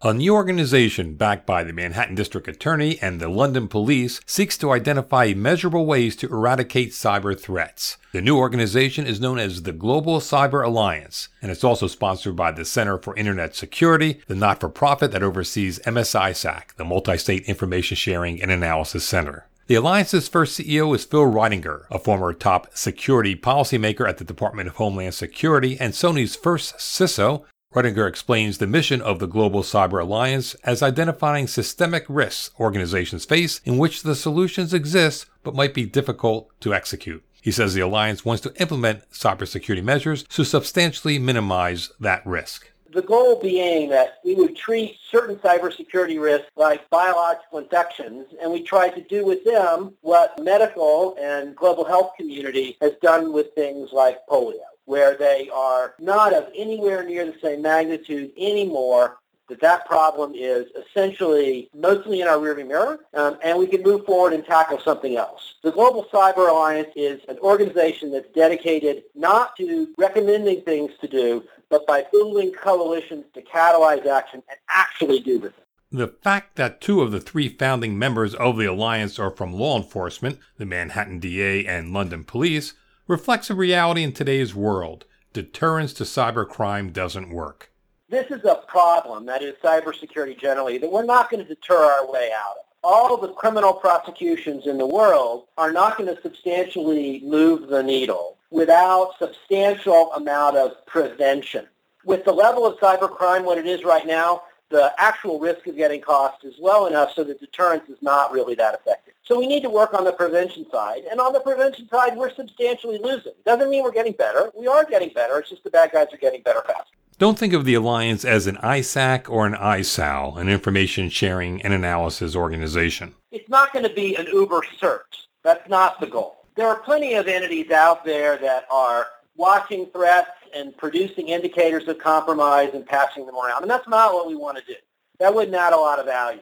A new organization backed by the Manhattan District Attorney and the London Police seeks to identify measurable ways to eradicate cyber threats. The new organization is known as the Global Cyber Alliance, and it's also sponsored by the Center for Internet Security, the not for profit that oversees MSISAC, the Multi State Information Sharing and Analysis Center. The Alliance's first CEO is Phil Reitinger, a former top security policymaker at the Department of Homeland Security and Sony's first CISO, Reitinger explains the mission of the Global Cyber Alliance as identifying systemic risks organizations face in which the solutions exist but might be difficult to execute. He says the Alliance wants to implement cybersecurity measures to substantially minimize that risk. The goal being that we would treat certain cybersecurity risks like biological infections, and we try to do with them what medical and global health community has done with things like polio where they are not of anywhere near the same magnitude anymore, that that problem is essentially mostly in our rearview mirror, um, and we can move forward and tackle something else. The Global Cyber Alliance is an organization that's dedicated not to recommending things to do, but by building coalitions to catalyze action and actually do the thing. The fact that two of the three founding members of the alliance are from law enforcement, the Manhattan DA and London Police, reflects a reality in today's world. Deterrence to cybercrime doesn't work. This is a problem, that is cybersecurity generally, that we're not going to deter our way out of. All the criminal prosecutions in the world are not going to substantially move the needle without substantial amount of prevention. With the level of cybercrime what it is right now, the actual risk of getting caught is low enough so that deterrence is not really that effective. So we need to work on the prevention side. And on the prevention side, we're substantially losing. Doesn't mean we're getting better. We are getting better. It's just the bad guys are getting better fast. Don't think of the Alliance as an ISAC or an ISAO, an information sharing and analysis organization. It's not going to be an Uber CERT. That's not the goal. There are plenty of entities out there that are watching threats and producing indicators of compromise and passing them around. And that's not what we want to do. That wouldn't add a lot of value.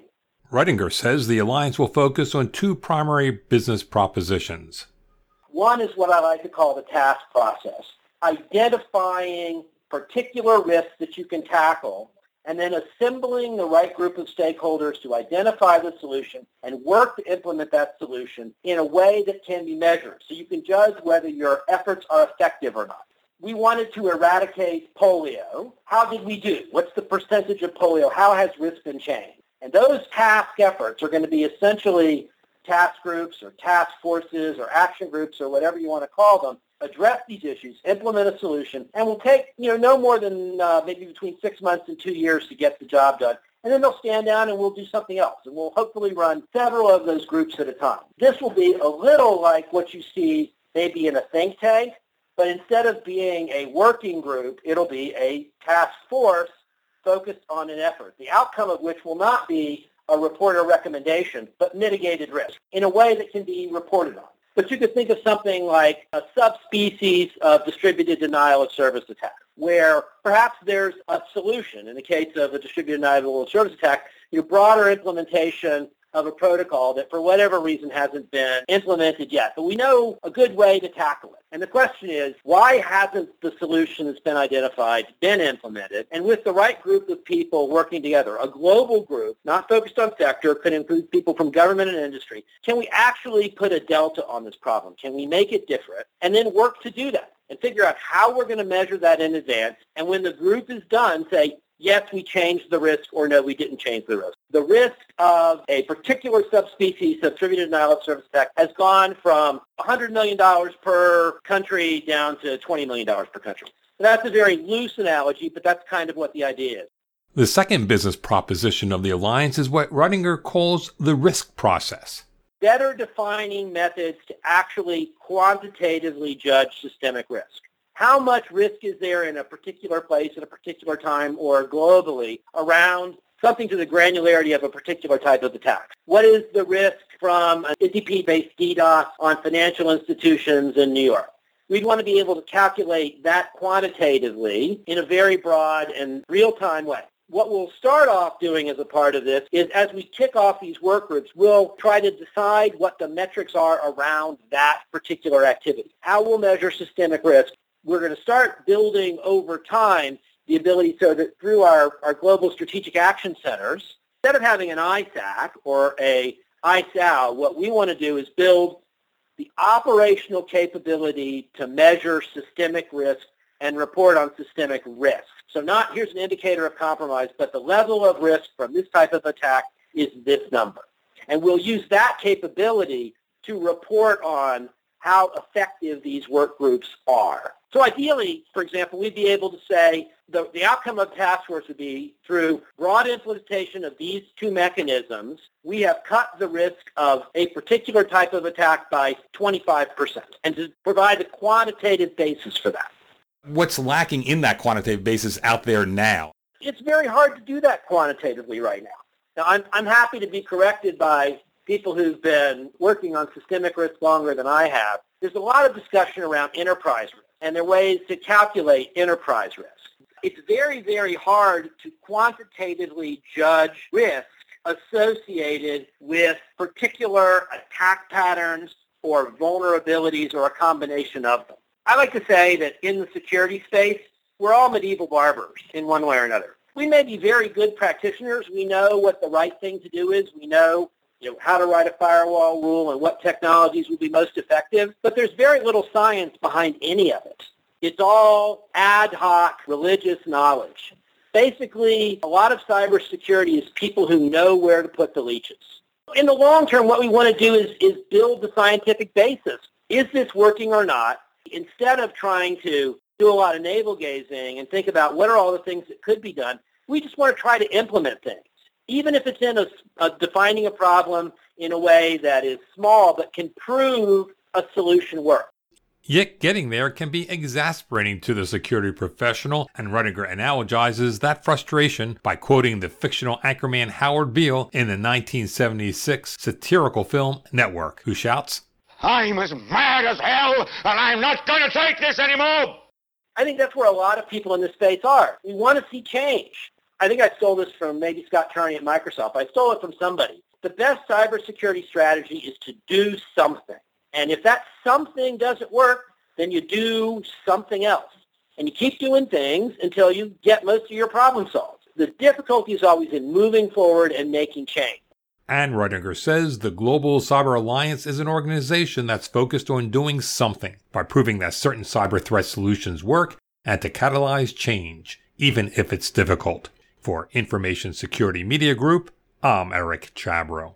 Reitinger says the alliance will focus on two primary business propositions. One is what I like to call the task process, identifying particular risks that you can tackle and then assembling the right group of stakeholders to identify the solution and work to implement that solution in a way that can be measured so you can judge whether your efforts are effective or not. We wanted to eradicate polio. How did we do? What's the percentage of polio? How has risk been changed? And those task efforts are going to be essentially task groups or task forces or action groups or whatever you want to call them address these issues, implement a solution, and will take you know no more than uh, maybe between six months and two years to get the job done. And then they'll stand down and we'll do something else. And we'll hopefully run several of those groups at a time. This will be a little like what you see maybe in a think tank, but instead of being a working group, it'll be a task force focused on an effort, the outcome of which will not be a report or recommendation, but mitigated risk in a way that can be reported on. But you could think of something like a subspecies of distributed denial of service attack, where perhaps there's a solution. In the case of a distributed denial of service attack, your broader implementation of a protocol that for whatever reason hasn't been implemented yet. But we know a good way to tackle it. And the question is, why hasn't the solution that's been identified been implemented? And with the right group of people working together, a global group, not focused on sector, could include people from government and industry, can we actually put a delta on this problem? Can we make it different? And then work to do that and figure out how we're going to measure that in advance. And when the group is done, say, yes, we changed the risk, or no, we didn't change the risk. The risk of a particular subspecies of distributed denial of service attack has gone from $100 million per country down to $20 million per country. So that's a very loose analogy, but that's kind of what the idea is. The second business proposition of the alliance is what Reitinger calls the risk process. Better defining methods to actually quantitatively judge systemic risk how much risk is there in a particular place at a particular time or globally around something to the granularity of a particular type of attack? What is the risk from an NTP-based DDoS on financial institutions in New York? We'd want to be able to calculate that quantitatively in a very broad and real-time way. What we'll start off doing as a part of this is as we kick off these work groups, we'll try to decide what the metrics are around that particular activity. How we'll measure systemic risk we're going to start building over time the ability so that through our, our global strategic action centers, instead of having an ISAC or a ISAO, what we want to do is build the operational capability to measure systemic risk and report on systemic risk. So not here's an indicator of compromise, but the level of risk from this type of attack is this number. And we'll use that capability to report on how effective these work groups are. So ideally, for example, we'd be able to say the, the outcome of task force would be through broad implementation of these two mechanisms, we have cut the risk of a particular type of attack by 25%, and to provide a quantitative basis for that. What's lacking in that quantitative basis out there now? It's very hard to do that quantitatively right now. Now, I'm, I'm happy to be corrected by people who've been working on systemic risk longer than I have. There's a lot of discussion around enterprise risk, and there are ways to calculate enterprise risk. It's very, very hard to quantitatively judge risk associated with particular attack patterns or vulnerabilities or a combination of them. I like to say that in the security space, we're all medieval barbers in one way or another. We may be very good practitioners. We know what the right thing to do is. We know, you know how to write a firewall rule and what technologies will be most effective. But there's very little science behind any of it. It's all ad hoc religious knowledge. Basically, a lot of cybersecurity is people who know where to put the leeches. In the long term, what we want to do is, is build the scientific basis. Is this working or not? Instead of trying to do a lot of navel gazing and think about what are all the things that could be done, we just want to try to implement things. Even if it's in a, a defining a problem in a way that is small but can prove a solution works. Yet getting there can be exasperating to the security professional, and Reitinger analogizes that frustration by quoting the fictional anchorman Howard Beale in the 1976 satirical film Network, who shouts, I'm as mad as hell, and I'm not going to take this anymore. I think that's where a lot of people in this space are. We want to see change. I think I stole this from maybe Scott Charney at Microsoft. I stole it from somebody. The best cybersecurity strategy is to do something. And if that something doesn't work, then you do something else. And you keep doing things until you get most of your problem solved. The difficulty is always in moving forward and making change. And Reitinger says the Global Cyber Alliance is an organization that's focused on doing something by proving that certain cyber threat solutions work and to catalyze change, even if it's difficult. For Information Security Media Group, I'm Eric Chabrow.